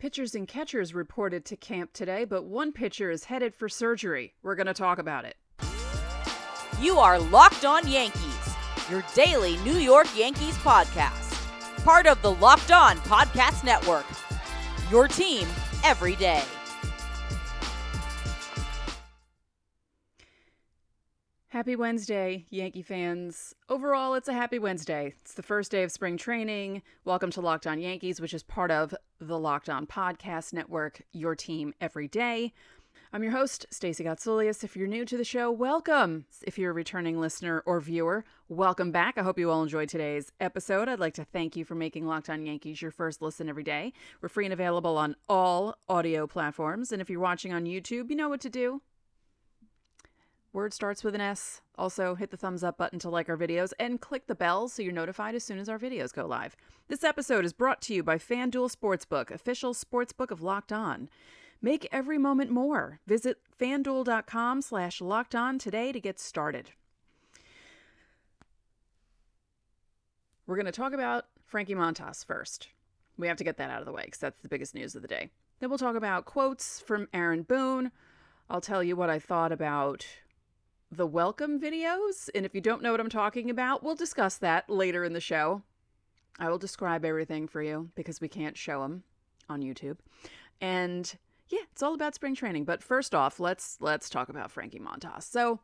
Pitchers and catchers reported to camp today, but one pitcher is headed for surgery. We're going to talk about it. You are Locked On Yankees, your daily New York Yankees podcast. Part of the Locked On Podcast Network. Your team every day. Happy Wednesday, Yankee fans. Overall, it's a happy Wednesday. It's the first day of spring training. Welcome to Locked On Yankees, which is part of the Locked On Podcast Network, your team every day. I'm your host, Stacey Gotsulias. If you're new to the show, welcome. If you're a returning listener or viewer, welcome back. I hope you all enjoyed today's episode. I'd like to thank you for making Locked On Yankees your first listen every day. We're free and available on all audio platforms. And if you're watching on YouTube, you know what to do. Word starts with an S. Also, hit the thumbs up button to like our videos and click the bell so you're notified as soon as our videos go live. This episode is brought to you by FanDuel Sportsbook, official sportsbook of Locked On. Make every moment more. Visit fanduel.com slash locked on today to get started. We're going to talk about Frankie Montas first. We have to get that out of the way because that's the biggest news of the day. Then we'll talk about quotes from Aaron Boone. I'll tell you what I thought about the welcome videos. And if you don't know what I'm talking about, we'll discuss that later in the show. I will describe everything for you because we can't show them on YouTube. And yeah, it's all about spring training. But first off, let's let's talk about Frankie Montas. So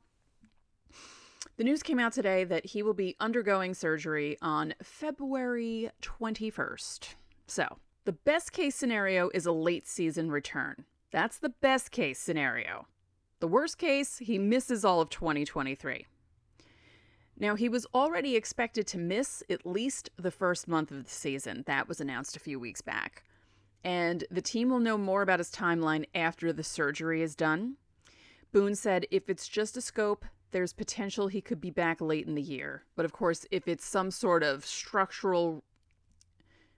the news came out today that he will be undergoing surgery on February 21st. So, the best case scenario is a late season return. That's the best case scenario. The worst case, he misses all of 2023. Now, he was already expected to miss at least the first month of the season. That was announced a few weeks back and the team will know more about his timeline after the surgery is done. Boone said if it's just a scope, there's potential he could be back late in the year. But of course, if it's some sort of structural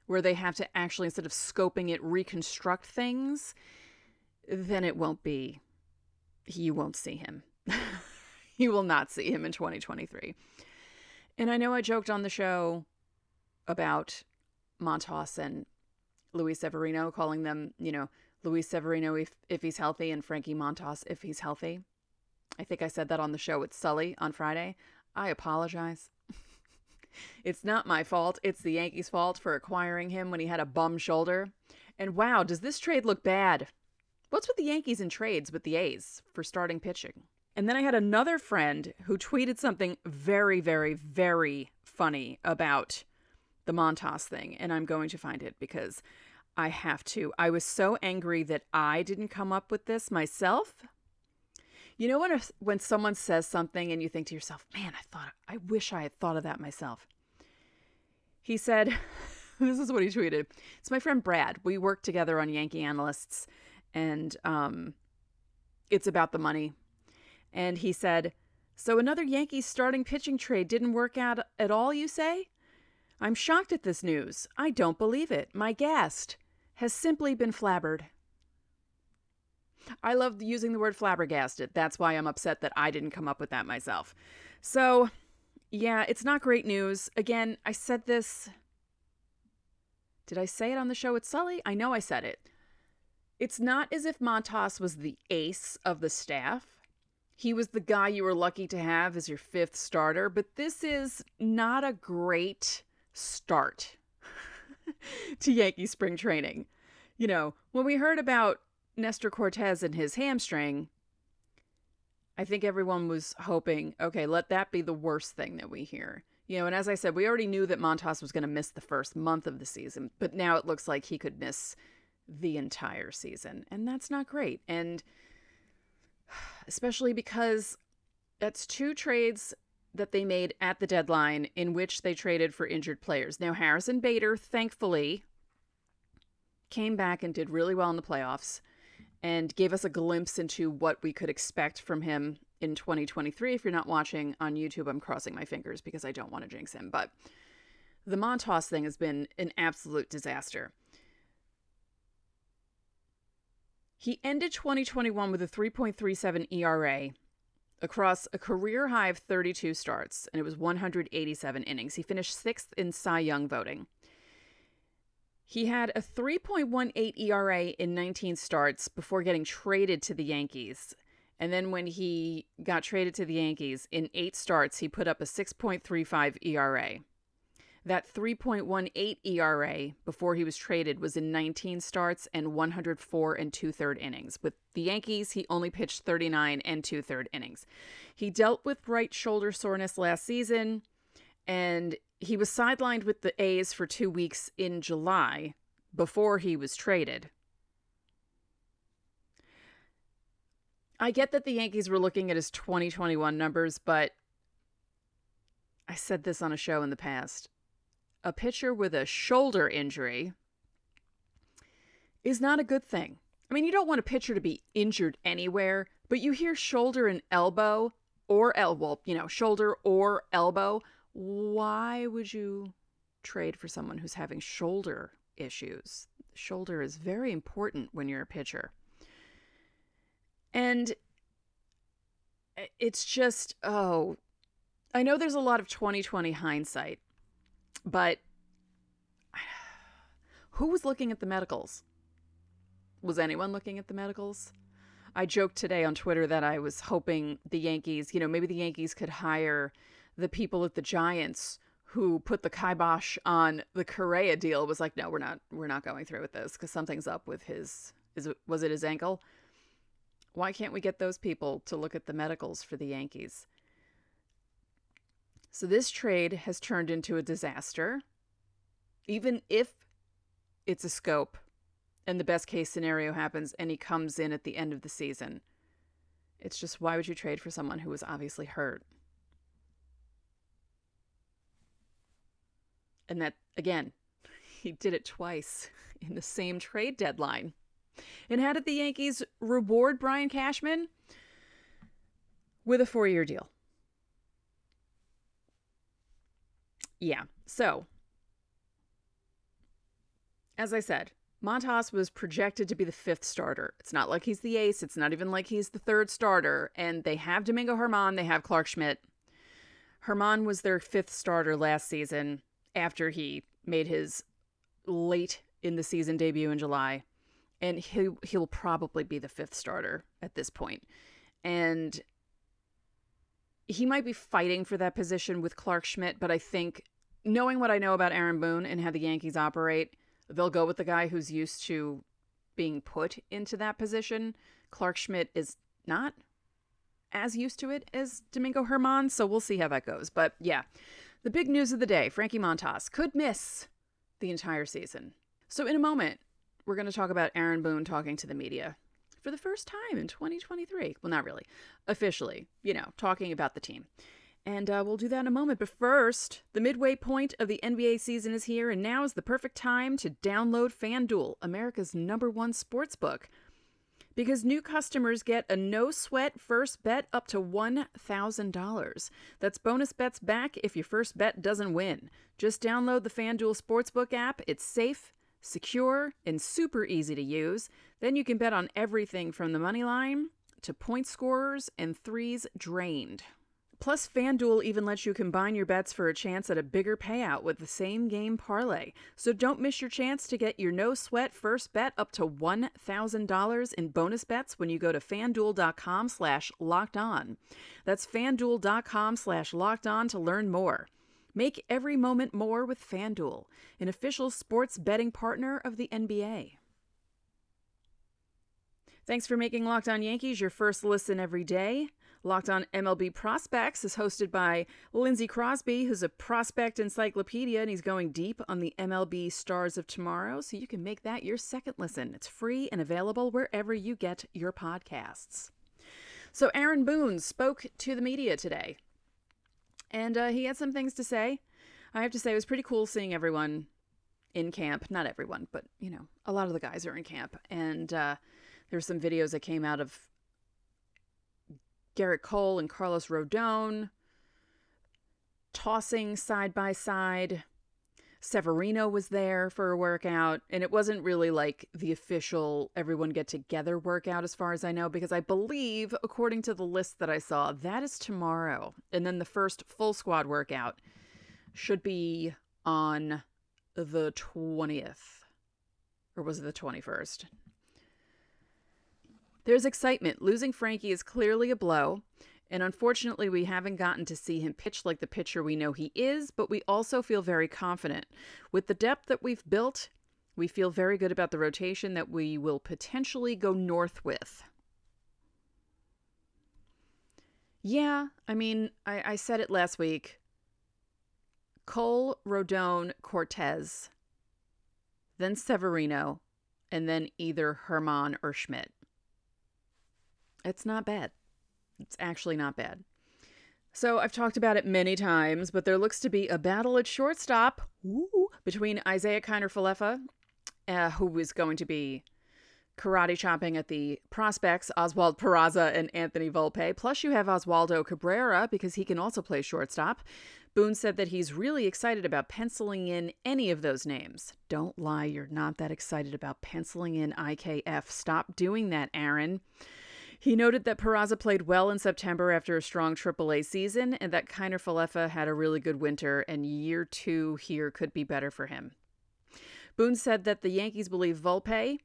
where they have to actually, instead of scoping it, reconstruct things, then it won't be. You won't see him. you will not see him in 2023. And I know I joked on the show about Montas and Luis Severino, calling them, you know, Luis Severino if, if he's healthy and Frankie Montas if he's healthy. I think I said that on the show with Sully on Friday. I apologize. it's not my fault. It's the Yankees' fault for acquiring him when he had a bum shoulder. And wow, does this trade look bad? What's with the Yankees and trades with the A's for starting pitching? And then I had another friend who tweeted something very, very, very funny about the Montas thing, and I'm going to find it because I have to. I was so angry that I didn't come up with this myself. You know when a, when someone says something and you think to yourself, "Man, I thought I wish I had thought of that myself." He said, "This is what he tweeted. It's my friend Brad. We work together on Yankee Analysts, and um, it's about the money." And he said, "So another Yankees starting pitching trade didn't work out at all, you say?" I'm shocked at this news. I don't believe it. My guest has simply been flabbered. I love using the word flabbergasted. That's why I'm upset that I didn't come up with that myself. So, yeah, it's not great news. Again, I said this. Did I say it on the show with Sully? I know I said it. It's not as if Montas was the ace of the staff. He was the guy you were lucky to have as your fifth starter, but this is not a great start to Yankee spring training. You know, when we heard about Nestor Cortes and his hamstring, I think everyone was hoping, okay, let that be the worst thing that we hear. You know, and as I said, we already knew that Montas was going to miss the first month of the season, but now it looks like he could miss the entire season. And that's not great. And especially because that's two trades that they made at the deadline in which they traded for injured players. Now, Harrison Bader, thankfully, came back and did really well in the playoffs and gave us a glimpse into what we could expect from him in 2023. If you're not watching on YouTube, I'm crossing my fingers because I don't want to jinx him. But the Montas thing has been an absolute disaster. He ended 2021 with a 3.37 ERA across a career high of 32 starts, and it was 187 innings. He finished sixth in Cy Young voting. He had a 3.18 ERA in 19 starts before getting traded to the Yankees. And then when he got traded to the Yankees, in eight starts, he put up a 6.35 ERA. That 3.18 ERA before he was traded was in 19 starts and 104 and two third innings. With the Yankees, he only pitched 39 and two third innings. He dealt with right shoulder soreness last season, and he was sidelined with the A's for two weeks in July before he was traded. I get that the Yankees were looking at his 2021 numbers, but I said this on a show in the past a pitcher with a shoulder injury is not a good thing. I mean, you don't want a pitcher to be injured anywhere, but you hear shoulder and elbow or elbow, well, you know, shoulder or elbow. Why would you trade for someone who's having shoulder issues? Shoulder is very important when you're a pitcher. And it's just, oh, I know there's a lot of 2020 hindsight, but who was looking at the medicals? Was anyone looking at the medicals? I joked today on Twitter that I was hoping the Yankees, you know, maybe the Yankees could hire the people at the Giants who put the kibosh on the Correa deal. Was like, no, we're not, we're not going through with this because something's up with his. Is it was it his ankle? Why can't we get those people to look at the medicals for the Yankees? So this trade has turned into a disaster. Even if it's a scope and the best case scenario happens and he comes in at the end of the season, it's just why would you trade for someone who was obviously hurt? And that, again, he did it twice in the same trade deadline. And how did the Yankees reward Brian Cashman? With a four year deal. Yeah. So, as I said, Montas was projected to be the fifth starter. It's not like he's the ace. It's not even like he's the third starter. And they have Domingo Germán. They have Clarke Schmidt. Germán was their fifth starter last season after he made his late in the season debut in July. And he, he'll probably be the fifth starter at this point. And he might be fighting for that position with Clarke Schmidt, but I think knowing what I know about Aaron Boone and how the Yankees operate, they'll go with the guy who's used to being put into that position. Clarke Schmidt is not as used to it as Domingo Germán, so we'll see how that goes. But yeah, the big news of the day Frankie Montas could miss the entire season. So, in a moment, we're going to talk about Aaron Boone talking to the media for the first time in 2023. Well, not really, officially, you know, talking about the team. And uh, we'll do that in a moment. But first, the midway point of the NBA season is here, and now is the perfect time to download FanDuel, America's number one sports book. Because new customers get a no sweat first bet up to $1,000. That's bonus bets back if your first bet doesn't win. Just download the FanDuel Sportsbook app. It's safe, secure, and super easy to use. Then you can bet on everything from the money line to point scorers and threes drained. Plus, FanDuel even lets you combine your bets for a chance at a bigger payout with the same game parlay. So don't miss your chance to get your no sweat first bet up to $1,000 in bonus bets when you go to fanduel.com slash locked on. That's fanduel.com slash locked on to learn more. Make every moment more with FanDuel, an official sports betting partner of the NBA. Thanks for making Locked On Yankees your first listen every day. Locked On MLB Prospects is hosted by Lindsey Crosby, who's a prospect encyclopedia, and he's going deep on the MLB stars of tomorrow. So you can make that your second listen. It's free and available wherever you get your podcasts. So Aaron Boone spoke to the media today and uh, he had some things to say. I have to say, it was pretty cool seeing everyone in camp. Not everyone, but you know, a lot of the guys are in camp. And uh, there were some videos that came out of Gerrit Cole and Carlos Rodon tossing side by side. Severino was there for a workout, and it wasn't really like the official everyone get together workout, as far as I know, because I believe, according to the list that I saw, that is tomorrow. And then the first full squad workout should be on the 20th. Or was it the 21st? There's excitement. Losing Frankie is clearly a blow. And unfortunately, we haven't gotten to see him pitch like the pitcher we know he is, but we also feel very confident. With the depth that we've built, we feel very good about the rotation that we will potentially go north with. Yeah, I mean, I, I said it last week. Cole, Rodon, Cortes, then Severino, and then either Germán or Schmidt. It's not bad. It's actually not bad. So I've talked about it many times, but there looks to be a battle at shortstop ooh, between Isiah Kiner Falefa, uh, who is going to be karate chopping at the prospects, Oswald Peraza and Anthony Volpe. Plus, you have Oswaldo Cabrera because he can also play shortstop. Boone said that he's really excited about penciling in any of those names. Don't lie, you're not that excited about penciling in IKF. Stop doing that, Aaron. He noted that Peraza played well in September after a strong AAA season and that Kiner Falefa had a really good winter and year two here could be better for him. Boone said that the Yankees believe Volpe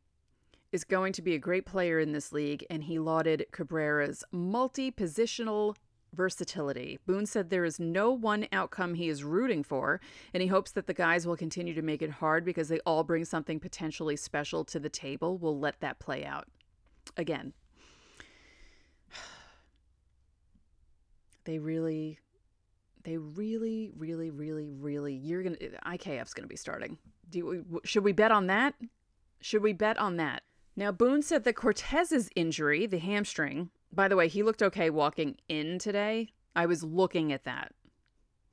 is going to be a great player in this league and he lauded Cabrera's multi positional versatility. Boone said there is no one outcome he is rooting for, and he hopes that the guys will continue to make it hard because they all bring something potentially special to the table. We'll let that play out. Again, they really they really really really really you're gonna ikf's gonna be starting. Do we, should we bet on that? Should we bet on that? Now boone said that Cortes's injury the hamstring by the way he looked okay walking in today. I was looking at that.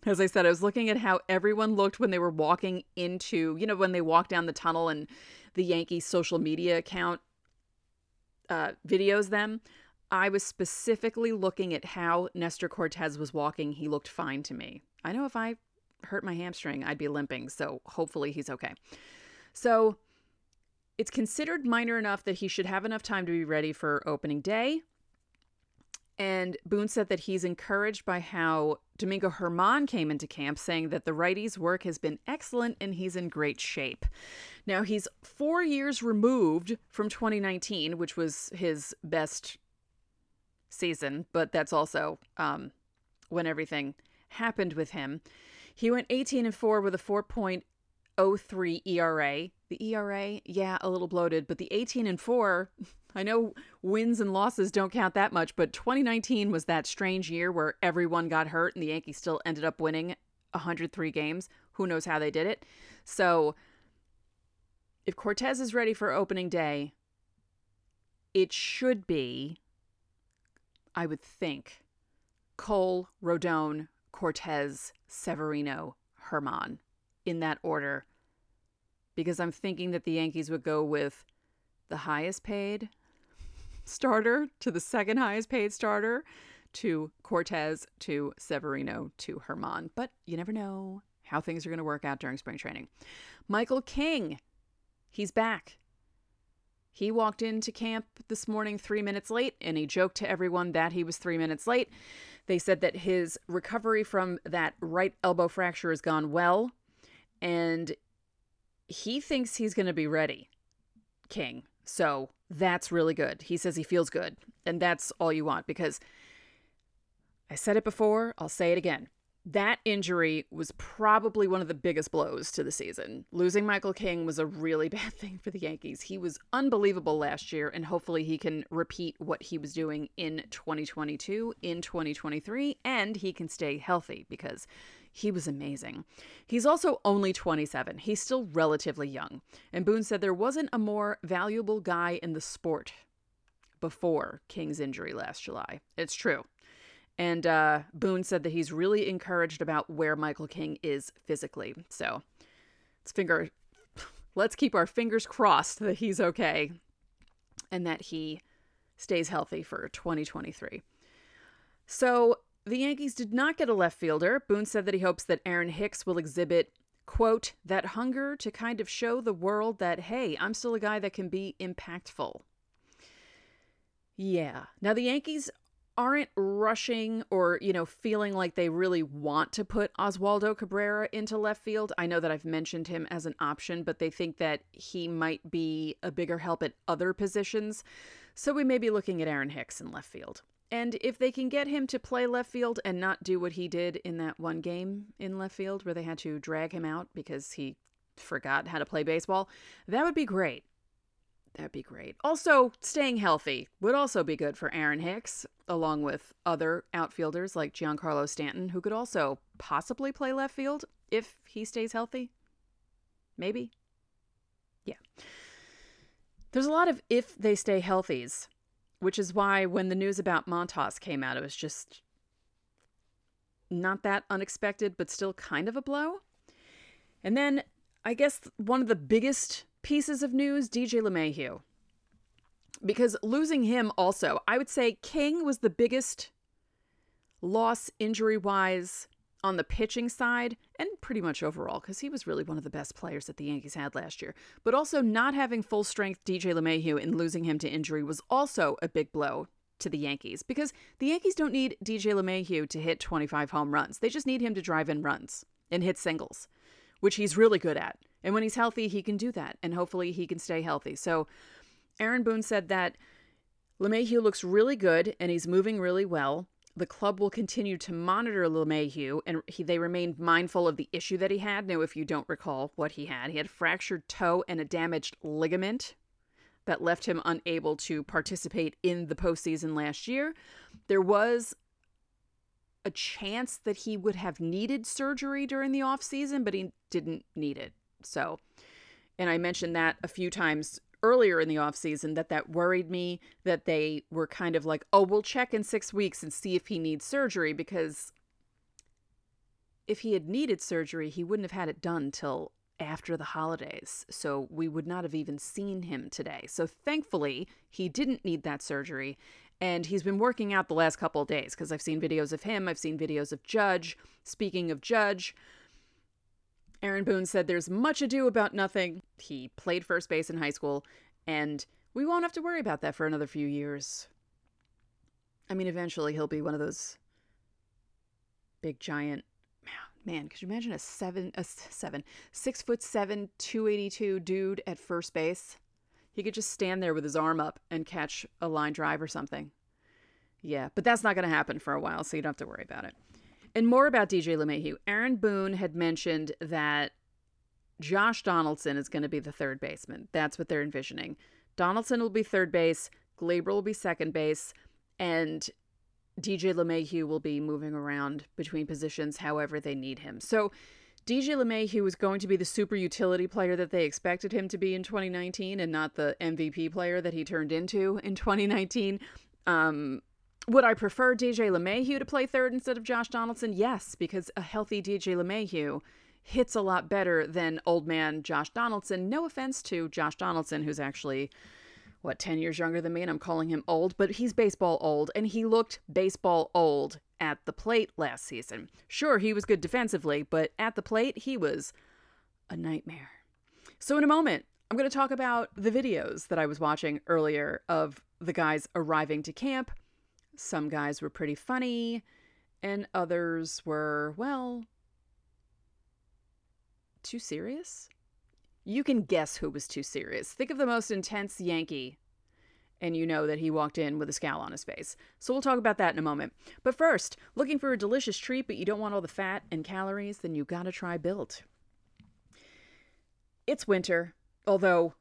As i said i was looking at how everyone looked when they were walking into you know when they walk down the tunnel and the yankees social media account uh, videos them I was specifically looking at how Nestor Cortes was walking. He looked fine to me. I know if I hurt my hamstring, I'd be limping, so hopefully he's okay. So it's considered minor enough that he should have enough time to be ready for opening day. And Boone said that he's encouraged by how Domingo Germán came into camp, saying that the righty's work has been excellent and he's in great shape. Now, he's four years removed from 2019, which was his best season, but that's also um, when everything happened with him. He went 18 and 4 with a 4.03 ERA. The ERA, yeah, a little bloated, but the 18 and 4, I know wins and losses don't count that much, but 2019 was that strange year where everyone got hurt and the Yankees still ended up winning 103 games. Who knows how they did it? So if Cortes is ready for opening day, it should be I would think Cole, Rodon, Cortes, Severino, Germán in that order. Because I'm thinking that the Yankees would go with the highest paid starter to the second highest paid starter to Cortes to Severino to Germán. But you never know how things are going to work out during spring training. Michael King, he's back. He walked into camp this morning three minutes late, and he joked to everyone that he was three minutes late. They said that his recovery from that right elbow fracture has gone well, and he thinks he's going to be ready, King. So that's really good. He says he feels good, and that's all you want because I said it before, I'll say it again that injury was probably one of the biggest blows to the season. Losing Michael King was a really bad thing for the Yankees. He was unbelievable last year, and hopefully he can repeat what he was doing in 2022, in 2023, and he can stay healthy because he was amazing. He's also only 27. He's still relatively young. And Boone said there wasn't a more valuable guy in the sport before King's injury last July. It's true. And uh, Boone said that he's really encouraged about where Michael King is physically. So let's finger, let's keep our fingers crossed that he's okay and that he stays healthy for 2023. So the Yankees did not get a left fielder. Boone said that he hopes that Aaron Hicks will exhibit, quote, that hunger to kind of show the world that, hey, I'm still a guy that can be impactful. Yeah. Now, the Yankees aren't rushing or, you know, feeling like they really want to put Oswaldo Cabrera into left field. I know that I've mentioned him as an option, but they think that he might be a bigger help at other positions. So we may be looking at Aaron Hicks in left field. And if they can get him to play left field and not do what he did in that one game in left field where they had to drag him out because he forgot how to play baseball, that would be great. That'd be great. Also, staying healthy would also be good for Aaron Hicks, along with other outfielders like Giancarlo Stanton, who could also possibly play left field if he stays healthy. Maybe. Yeah. There's a lot of if they stay healthies which is why when the news about Montas came out, it was just not that unexpected, but still kind of a blow. And then I guess one of the biggest pieces of news DJ LeMahieu. Because losing him also, I would say King was the biggest loss injury wise on the pitching side and pretty much overall because he was really one of the best players that the Yankees had last year. But also not having full strength DJ LeMahieu and losing him to injury was also a big blow to the Yankees because the Yankees don't need DJ LeMahieu to hit 25 home runs. They just need him to drive in runs and hit singles, which he's really good at. And when he's healthy, he can do that and hopefully he can stay healthy. So Aaron Boone said that LeMahieu looks really good and he's moving really well the club will continue to monitor LeMahieu, and he, they remained mindful of the issue that he had. Now, if you don't recall what he had, he had a fractured toe and a damaged ligament that left him unable to participate in the postseason last year. There was a chance that he would have needed surgery during the offseason, but he didn't need it. So, and I mentioned that a few times earlier in the offseason that that worried me that they were kind of like oh we'll check in six weeks and see if he needs surgery because if he had needed surgery he wouldn't have had it done till after the holidays. So we would not have even seen him today. So thankfully he didn't need that surgery and he's been working out the last couple of days because i've seen videos of him i've seen videos of judge. Speaking of judge Aaron Boone said there's much ado about nothing. He played first base in high school, and we won't have to worry about that for another few years. I mean, eventually he'll be one of those big giant man. Could you imagine a seven, a seven, six foot seven, two eighty two dude at first base? He could just stand there with his arm up and catch a line drive or something. Yeah, but that's not going to happen for a while, so you don't have to worry about it. And more about DJ LeMahieu. Aaron Boone had mentioned that Josh Donaldson is going to be the third baseman. That's what they're envisioning. Donaldson will be third base, Gleyber will be second base, and DJ LeMahieu will be moving around between positions however they need him. So DJ LeMahieu was going to be the super utility player that they expected him to be in 2019 and not the MVP player that he turned into in 2019. Um, would I prefer DJ LeMahieu to play third instead of Josh Donaldson? Yes, because a healthy DJ LeMahieu hits a lot better than old man Josh Donaldson. No offense to Josh Donaldson, who's actually, what, 10 years younger than me, and I'm calling him old, but he's baseball old, and he looked baseball old at the plate last season. Sure, he was good defensively, but at the plate, he was a nightmare. So, in a moment, I'm going to talk about the videos that I was watching earlier of the guys arriving to camp some guys were pretty funny, and others were, well, too serious? You can guess who was too serious. Think of the most intense Yankee, and you know that he walked in with a scowl on his face. So we'll talk about that in a moment. But first, looking for a delicious treat, but you don't want all the fat and calories, then you gotta try Built. It's winter, although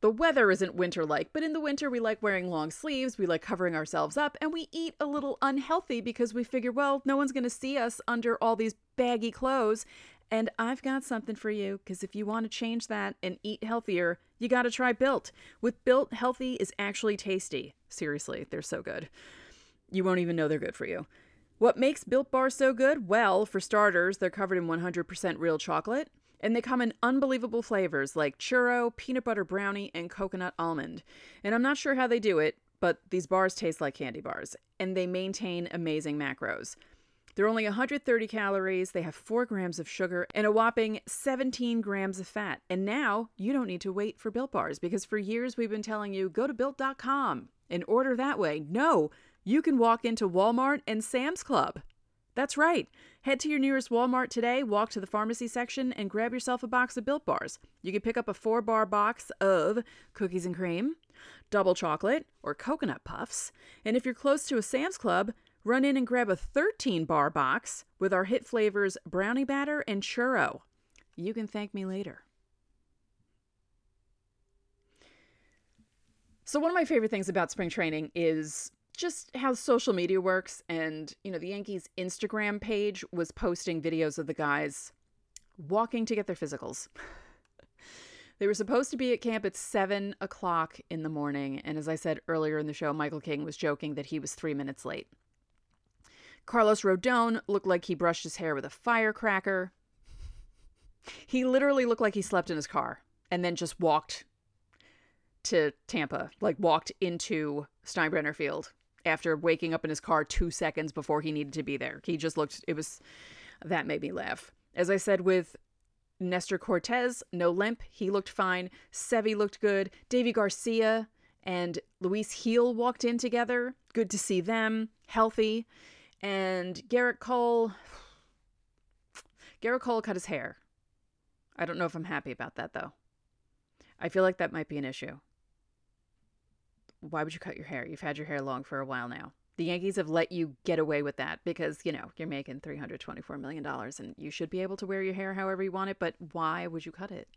the weather isn't winter like, but in the winter we like wearing long sleeves, we like covering ourselves up, and we eat a little unhealthy because we figure, well, no one's going to see us under all these baggy clothes. And I've got something for you because if you want to change that and eat healthier, you got to try Built. With Built, healthy is actually tasty. Seriously, they're so good. You won't even know they're good for you. What makes Built Bar so good? Well, for starters, they're covered in 100% real chocolate. And they come in unbelievable flavors like churro, peanut butter brownie, and coconut almond. And I'm not sure how they do it, but these bars taste like candy bars, and they maintain amazing macros. They're only 130 calories, they have 4 grams of sugar, and a whopping 17 grams of fat. And now you don't need to wait for Built Bars because for years we've been telling you go to built.com and order that way. No, you can walk into Walmart and Sam's Club. That's right. Head to your nearest Walmart today, walk to the pharmacy section, and grab yourself a box of Built Bars. You can pick up a four bar box of cookies and cream, double chocolate, or coconut puffs. And if you're close to a Sam's Club, run in and grab a 13 bar box with our hit flavors brownie batter and churro. You can thank me later. So, one of my favorite things about spring training is just how social media works. And, you know, the Yankees Instagram page was posting videos of the guys walking to get their physicals. they were supposed to be at camp at seven o'clock in the morning. And as I said earlier in the show, Michael King was joking that he was three minutes late. Carlos Rodon looked like he brushed his hair with a firecracker. He literally looked like he slept in his car and then just walked to Tampa, like walked into Steinbrenner Field after waking up in his car two seconds before he needed to be there. He just looked, it was, that made me laugh. As I said with Nestor Cortes, no limp. He looked fine. Sevi looked good. Deivi Garcia and Luis Gil walked in together. Good to see them healthy. And Gerrit Cole, Gerrit Cole cut his hair. I don't know if I'm happy about that though. I feel like that might be an issue why would you cut your hair? You've had your hair long for a while now. The Yankees have let you get away with that because, you know, you're making $324 million and you should be able to wear your hair however you want it, but why would you cut it?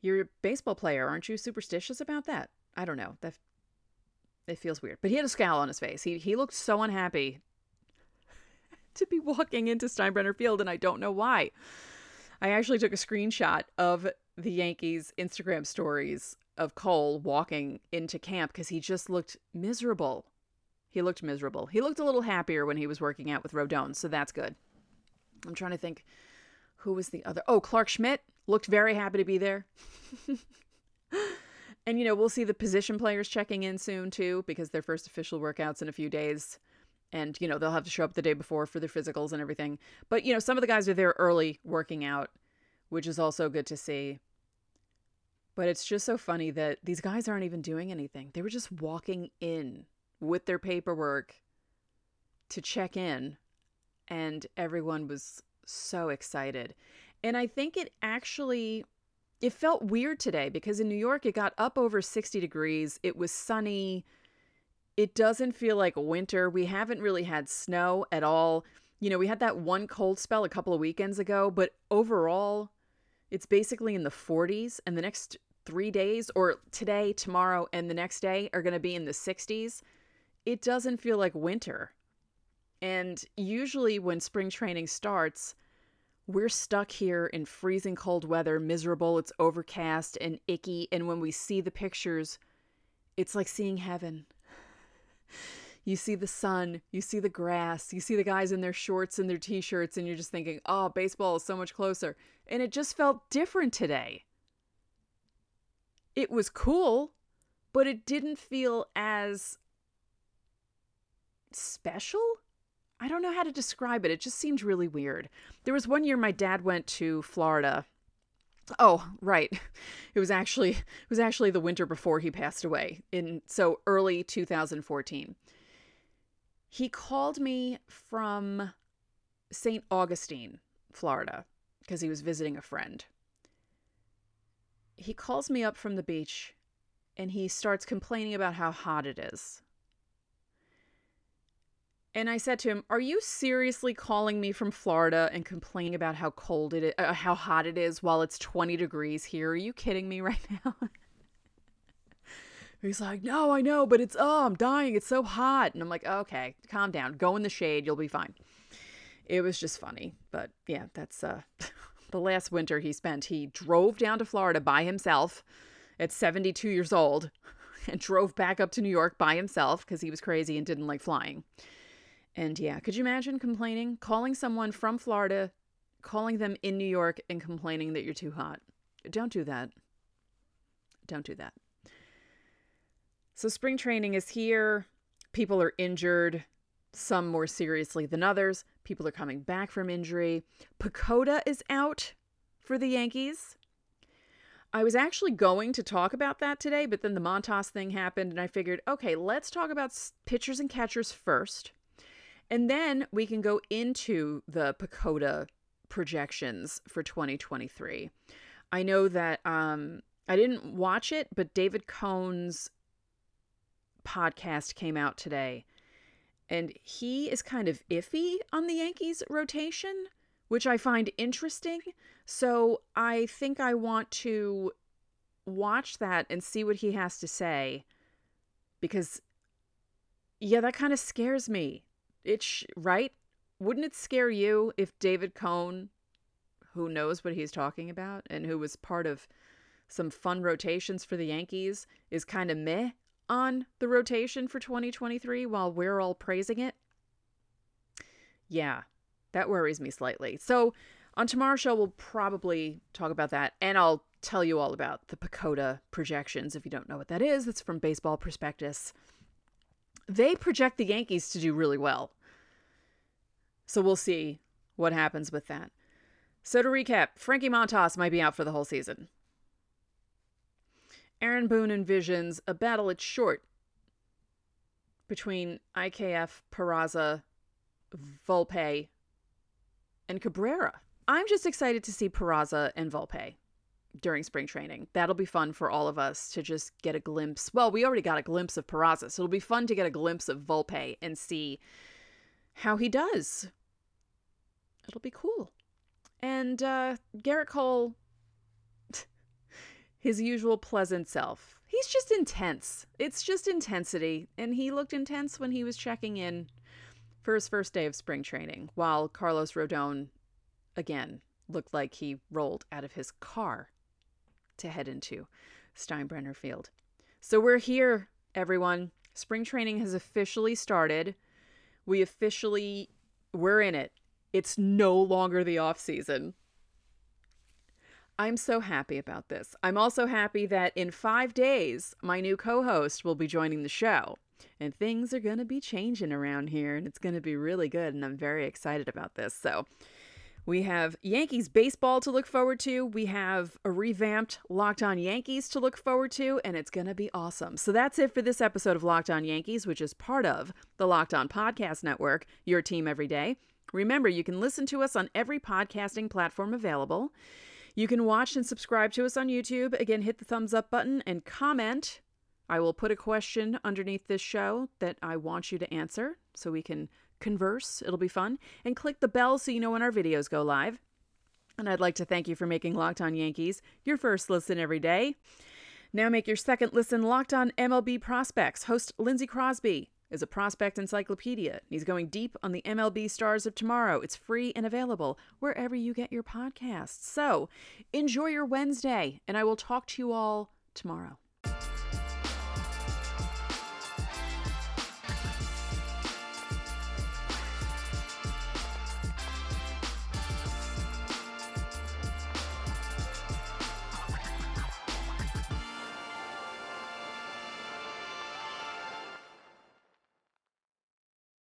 You're a baseball player. Aren't you superstitious about that? I don't know. That it feels weird. But he had a scowl on his face. He he looked so unhappy to be walking into Steinbrenner Field, and I don't know why. I actually took a screenshot of the Yankees Instagram stories of Cole walking into camp because he just looked miserable. He looked miserable. He looked a little happier when he was working out with Rodon, so that's good. I'm trying to think who was the other. Oh, Clarke Schmidt looked very happy to be there. and you know, we'll see the position players checking in soon too because their first official workouts in a few days. And you know, they'll have to show up the day before for their physicals and everything. But you know, some of the guys are there early working out, which is also good to see. But it's just so funny that these guys aren't even doing anything. They were just walking in with their paperwork to check in, and everyone was so excited. And I think it actually it felt weird today because in New York it got up over 60 degrees. It was sunny. It doesn't feel like winter. We haven't really had snow at all. You know, we had that one cold spell a couple of weekends ago, but overall it's basically in the 40s, and the next three days, or today, tomorrow, and the next day are going to be in the 60s. It doesn't feel like winter. And usually, when spring training starts, we're stuck here in freezing cold weather, miserable, it's overcast and icky. And when we see the pictures, it's like seeing heaven. You see the sun, you see the grass, you see the guys in their shorts and their t shirts, and you're just thinking, oh, baseball is so much closer. And it just felt different today. It was cool, but it didn't feel as special. I don't know how to describe it. It just seemed really weird. There was one year my dad went to Florida. Oh, right. It was actually it was actually the winter before he passed away in so early 2014 he called me from St. Augustine, Florida, because he was visiting a friend. He calls me up from the beach and he starts complaining about how hot it is. And I said to him, "Are you seriously calling me from Florida and complaining about how cold it is, uh, how hot it is while it's 20 degrees here? Are you kidding me right now?" He's like, no, I know, but it's, oh, I'm dying. It's so hot. And I'm like, okay, calm down. Go in the shade. You'll be fine. It was just funny. But yeah, that's uh, the last winter he spent. He drove down to Florida by himself at 72 years old and drove back up to New York by himself because he was crazy and didn't like flying. And yeah, could you imagine complaining? Calling someone from Florida, calling them in New York and complaining that you're too hot. Don't do that. Don't do that. So, spring training is here. People are injured, some more seriously than others. People are coming back from injury. PECOTA is out for the Yankees. I was actually going to talk about that today, but then the Montas thing happened, and I figured, okay, let's talk about pitchers and catchers first. And then we can go into the PECOTA projections for 2023. I know that um, I didn't watch it, but David Cone's podcast came out today. And he is kind of iffy on the Yankees rotation, which I find interesting. So I think I want to watch that and see what he has to say because yeah, that kind of scares me. It's right? Wouldn't it scare you if David Cone, who knows what he's talking about and who was part of some fun rotations for the Yankees, is kind of meh on the rotation for 2023 while we're all praising it? Yeah, that worries me slightly. So, on tomorrow's show, we'll probably talk about that, and I'll tell you all about the PECOTA projections. If you don't know what that is, it's from Baseball Prospectus. They project the Yankees to do really well. So we'll see what happens with that. So to recap, Frankie Montas might be out for the whole season. Aaron Boone envisions a battle at short between IKF, Peraza, Volpe, and Cabrera. I'm just excited to see Peraza and Volpe during spring training. That'll be fun for all of us to just get a glimpse. Well, we already got a glimpse of Peraza, so it'll be fun to get a glimpse of Volpe and see how he does. It'll be cool. And uh, Gerrit Cole his usual pleasant self. He's just intense. It's just intensity. And he looked intense when he was checking in for his first day of spring training, while Carlos Rodon, again, looked like he rolled out of his car to head into Steinbrenner Field. So we're here, everyone. Spring training has officially started. We officially, we're in it. It's no longer the off season. I'm so happy about this. I'm also happy that in five days, my new co host will be joining the show. And things are going to be changing around here, and it's going to be really good. And I'm very excited about this. So, we have Yankees baseball to look forward to. We have a revamped Locked On Yankees to look forward to, and it's going to be awesome. So that's it for this episode of Locked On Yankees, which is part of the Locked On Podcast Network, your team every day. Remember, you can listen to us on every podcasting platform available. You can watch and subscribe to us on YouTube. Again, hit the thumbs up button and comment. I will put a question underneath this show that I want you to answer so we can converse. It'll be fun. And click the bell so you know when our videos go live. And I'd like to thank you for making Locked On Yankees your first listen every day. Now make your second listen Locked On MLB Prospects. Host Lindsey Crosby is a prospect encyclopedia. He's going deep on the MLB stars of tomorrow. It's free and available wherever you get your podcasts. So enjoy your Wednesday, and I will talk to you all tomorrow.